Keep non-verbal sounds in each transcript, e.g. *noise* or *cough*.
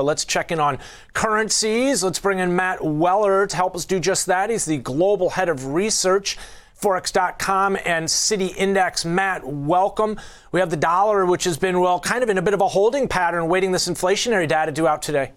Let's check in on currencies. Let's bring in Matt Weller to help us do just that. He's the global head of research. Forex.com and City Index. Matt, welcome. We have the dollar, which has been, well, kind of in a bit of a holding pattern, waiting this inflationary data due out today.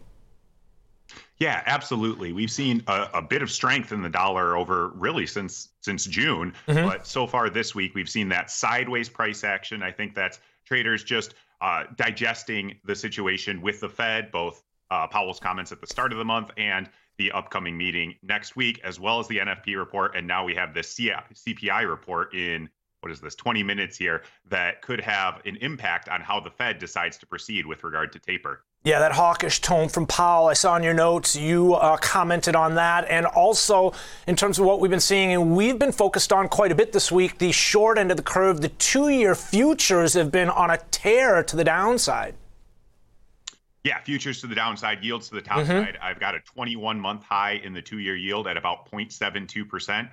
Yeah, absolutely. We've seen a, a, bit of strength in the dollar over really since since June, mm-hmm. but so far this week we've seen that sideways price action. I think that's traders just uh, digesting the situation with the Fed, both uh, Powell's comments at the start of the month and the upcoming meeting next week, as well as the NFP report. And now we have the CPI report in what is this 20 minutes here that could have an impact on how the Fed decides to proceed with regard to taper. Yeah, that hawkish tone from Powell. I saw in your notes you uh, commented on that. And also, in terms of what we've been seeing, and we've been focused on quite a bit this week, the short end of the curve, the two year futures have been on a tear to the downside. Yeah, futures to the downside, yields to the top mm-hmm. side. I've got a 21 month high in the two year yield at about 0.72%.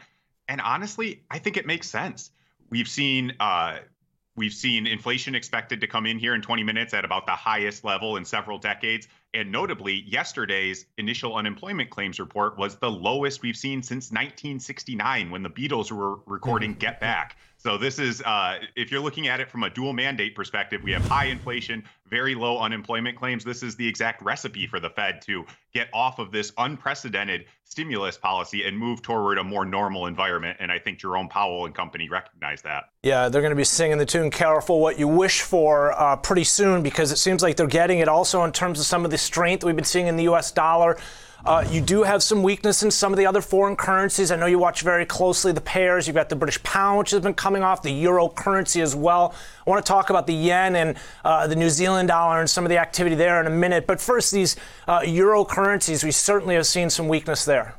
And honestly, I think it makes sense. We've seen uh, We've seen inflation expected to come in here in 20 minutes at about the highest level in several decades. And notably, yesterday's initial unemployment claims report was the lowest we've seen since 1969 when the Beatles were recording mm-hmm. Get Back. So this is, uh, if you're looking at it from a dual mandate perspective, we have high inflation, very low unemployment claims. This is the exact recipe for the Fed to get off of this unprecedented stimulus policy and move toward a more normal environment. And I think Jerome Powell and company recognize that. Yeah, they're going to be singing the tune "Careful What You Wish For" uh, pretty soon because it seems like they're getting it. Also, in terms of some of the strength we've been seeing in the U.S. dollar. Uh, you do have some weakness in some of the other foreign currencies. I know you watch very closely the pairs. You've got the British pound, which has been coming off, the euro currency as well. I want to talk about the yen and uh, the New Zealand dollar and some of the activity there in a minute. But first, these uh, euro currencies, we certainly have seen some weakness there.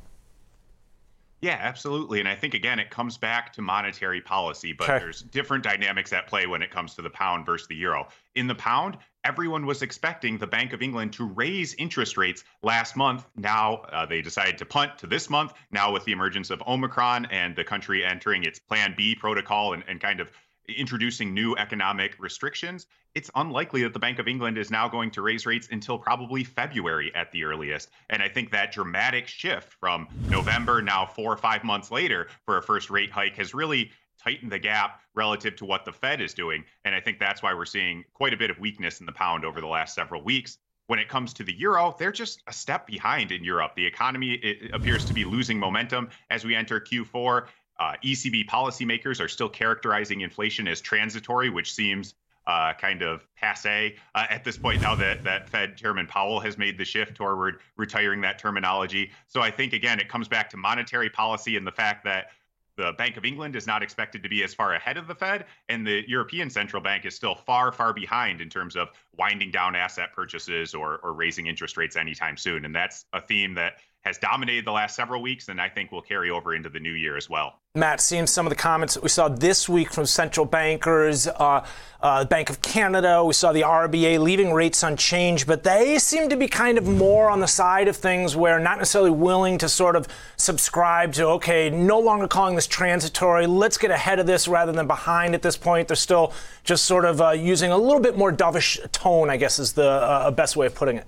Yeah, absolutely. And I think, again, it comes back to monetary policy, but okay. there's different dynamics at play when it comes to the pound versus the euro. In the pound, everyone was expecting the Bank of England to raise interest rates last month. Now uh, they decided to punt to this month. Now, with the emergence of Omicron and the country entering its Plan B protocol and, and kind of introducing new economic restrictions, it's unlikely that the Bank of England is now going to raise rates until probably February at the earliest. And I think that dramatic shift from November, now four or five months later, for a first rate hike has really tightened the gap relative to what the Fed is doing. And I think that's why we're seeing quite a bit of weakness in the pound over the last several weeks. When it comes to the euro, they're just a step behind in Europe. The economy appears to be losing momentum as we enter Q4. Uh, ECB policymakers are still characterizing inflation as transitory, which seems uh, kind of passe uh, at this point now that, that Fed Chairman Powell has made the shift toward retiring that terminology. So I think, again, it comes back to monetary policy and the fact that the Bank of England is not expected to be as far ahead of the Fed, and the European Central Bank is still far, far behind in terms of winding down asset purchases or, or raising interest rates anytime soon. And that's a theme that has dominated the last several weeks, and I think will carry over into the new year as well. Matt, seeing some of the comments that we saw this week from central bankers, uh, uh, Bank of Canada, we saw the RBA leaving rates unchanged, but they seem to be kind of more on the side of things where not necessarily willing to sort of subscribe to, okay, no longer calling this transitory, let's get ahead of this rather than behind at this point. They're still just sort of uh, using a little bit more dovish tone, I guess is the uh, best way of putting it.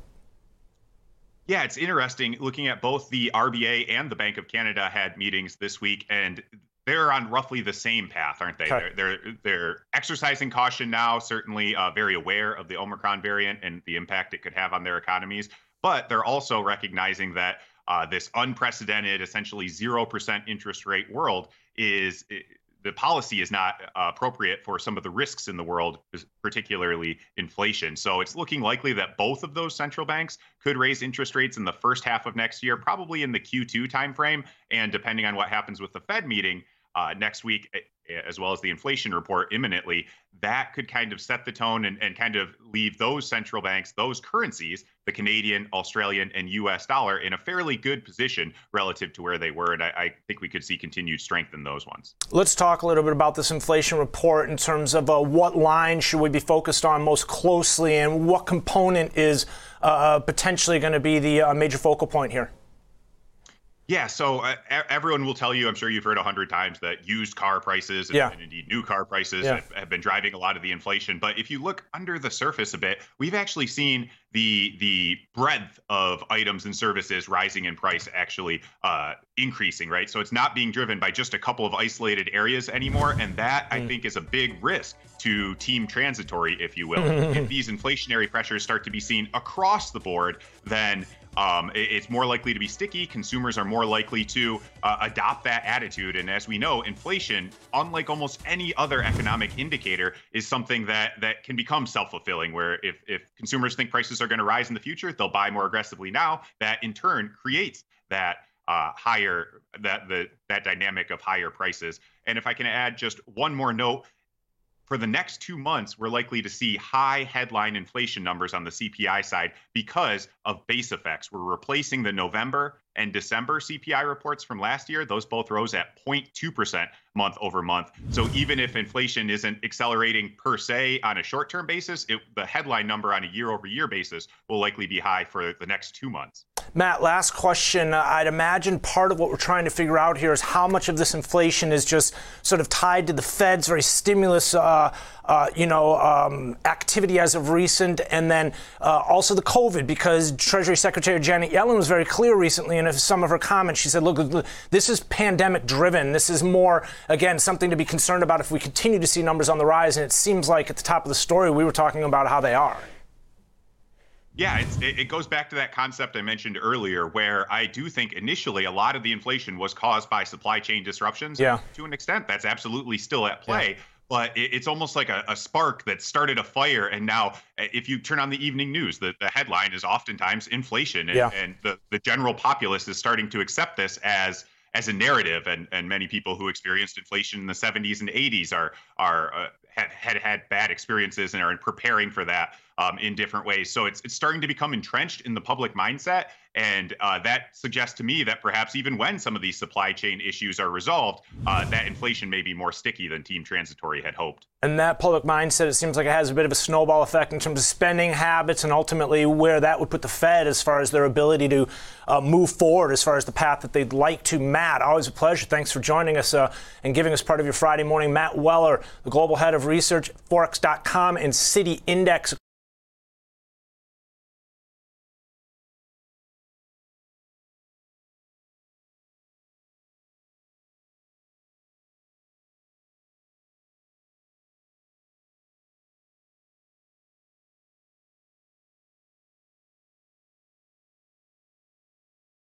Yeah, it's interesting looking at both the RBA and the Bank of Canada had meetings this week, and they're on roughly the same path, aren't they? They're, they're, they're exercising caution now, certainly uh, very aware of the Omicron variant and the impact it could have on their economies, but they're also recognizing that uh, this unprecedented, essentially zero percent interest rate world is the policy is not uh, appropriate for some of the risks in the world, particularly inflation. So it's looking likely that both of those central banks could raise interest rates in the first half of next year, probably in the Q2 timeframe. And depending on what happens with the Fed meeting uh, next week, as well as the inflation report imminently, that could kind of set the tone and, and kind of leave those central banks, those currencies, the Canadian, Australian, and US dollar, in a fairly good position relative to where they were. And I, I, think we could see continued strength in those ones. Let's talk a little bit about this inflation report in terms of uh, what line should we be focused on most closely and what component is uh, potentially going to be the uh, major focal point here. Yeah, so uh, everyone will tell you, I'm sure you've heard a hundred times that used car prices and, yeah. and indeed new car prices yeah. have, have, been driving a lot of the inflation. But if you look under the surface a bit, we've actually seen the the breadth of items and services rising in price actually uh, increasing, right? So it's not being driven by just a couple of isolated areas anymore, and that I mm. think is a big risk to team transitory, if you will. *laughs* if these inflationary pressures start to be seen across the board, then um, it's more likely to be sticky. Consumers are more likely to uh, adopt that attitude. And as we know, inflation, unlike almost any other economic indicator, is something that that can become self-fulfilling. Where if if consumers think prices are going to rise in the future, they'll buy more aggressively now. That in turn creates that uh, higher that the that dynamic of higher prices. And if I can add just one more note, for the next two months, we're likely to see high headline inflation numbers on the CPI side because of base effects. We're replacing the November and December CPI reports from last year. Those both rose at 0.2% month over month. So even if inflation isn't accelerating per se on a short term basis, it, the headline number on a year over year basis will likely be high for the next two months. Matt, last question. Uh, I'd imagine part of what we're trying to figure out here is how much of this inflation is just sort of tied to the Fed's very stimulus, uh, uh, you know, um, activity as of recent, and then uh, also the COVID, because Treasury Secretary Janet Yellen was very clear recently in some of her comments. She said, "Look, this is pandemic driven. This is more, again, something to be concerned about if we continue to see numbers on the rise." And it seems like at the top of the story, we were talking about how they are. Yeah, it goes back to that concept I mentioned earlier, where I do think initially a lot of the inflation was caused by supply chain disruptions. Yeah. To an extent, that's absolutely still at play. Yeah. But it's almost like a, a, spark that started a fire. And now, if you turn on the evening news, the, the headline is oftentimes inflation. And, yeah. and the, the general populace is starting to accept this as as a narrative. And, and many people who experienced inflation in the 70s and 80s are, are uh, had, had had bad experiences and are preparing for that um, in different ways. So it's, it's starting to become entrenched in the public mindset. And uh, that suggests to me that perhaps even when some of these supply chain issues are resolved, uh, that inflation may be more sticky than Team Transitory had hoped. And that public mindset, it seems like it has a bit of a snowball effect in terms of spending habits and ultimately where that would put the Fed as far as their ability to uh, move forward as far as the path that they'd like to. Matt, always a pleasure. Thanks for joining us uh, and giving us part of your Friday morning. Matt Weller, the global head of research, Forex.com and City Index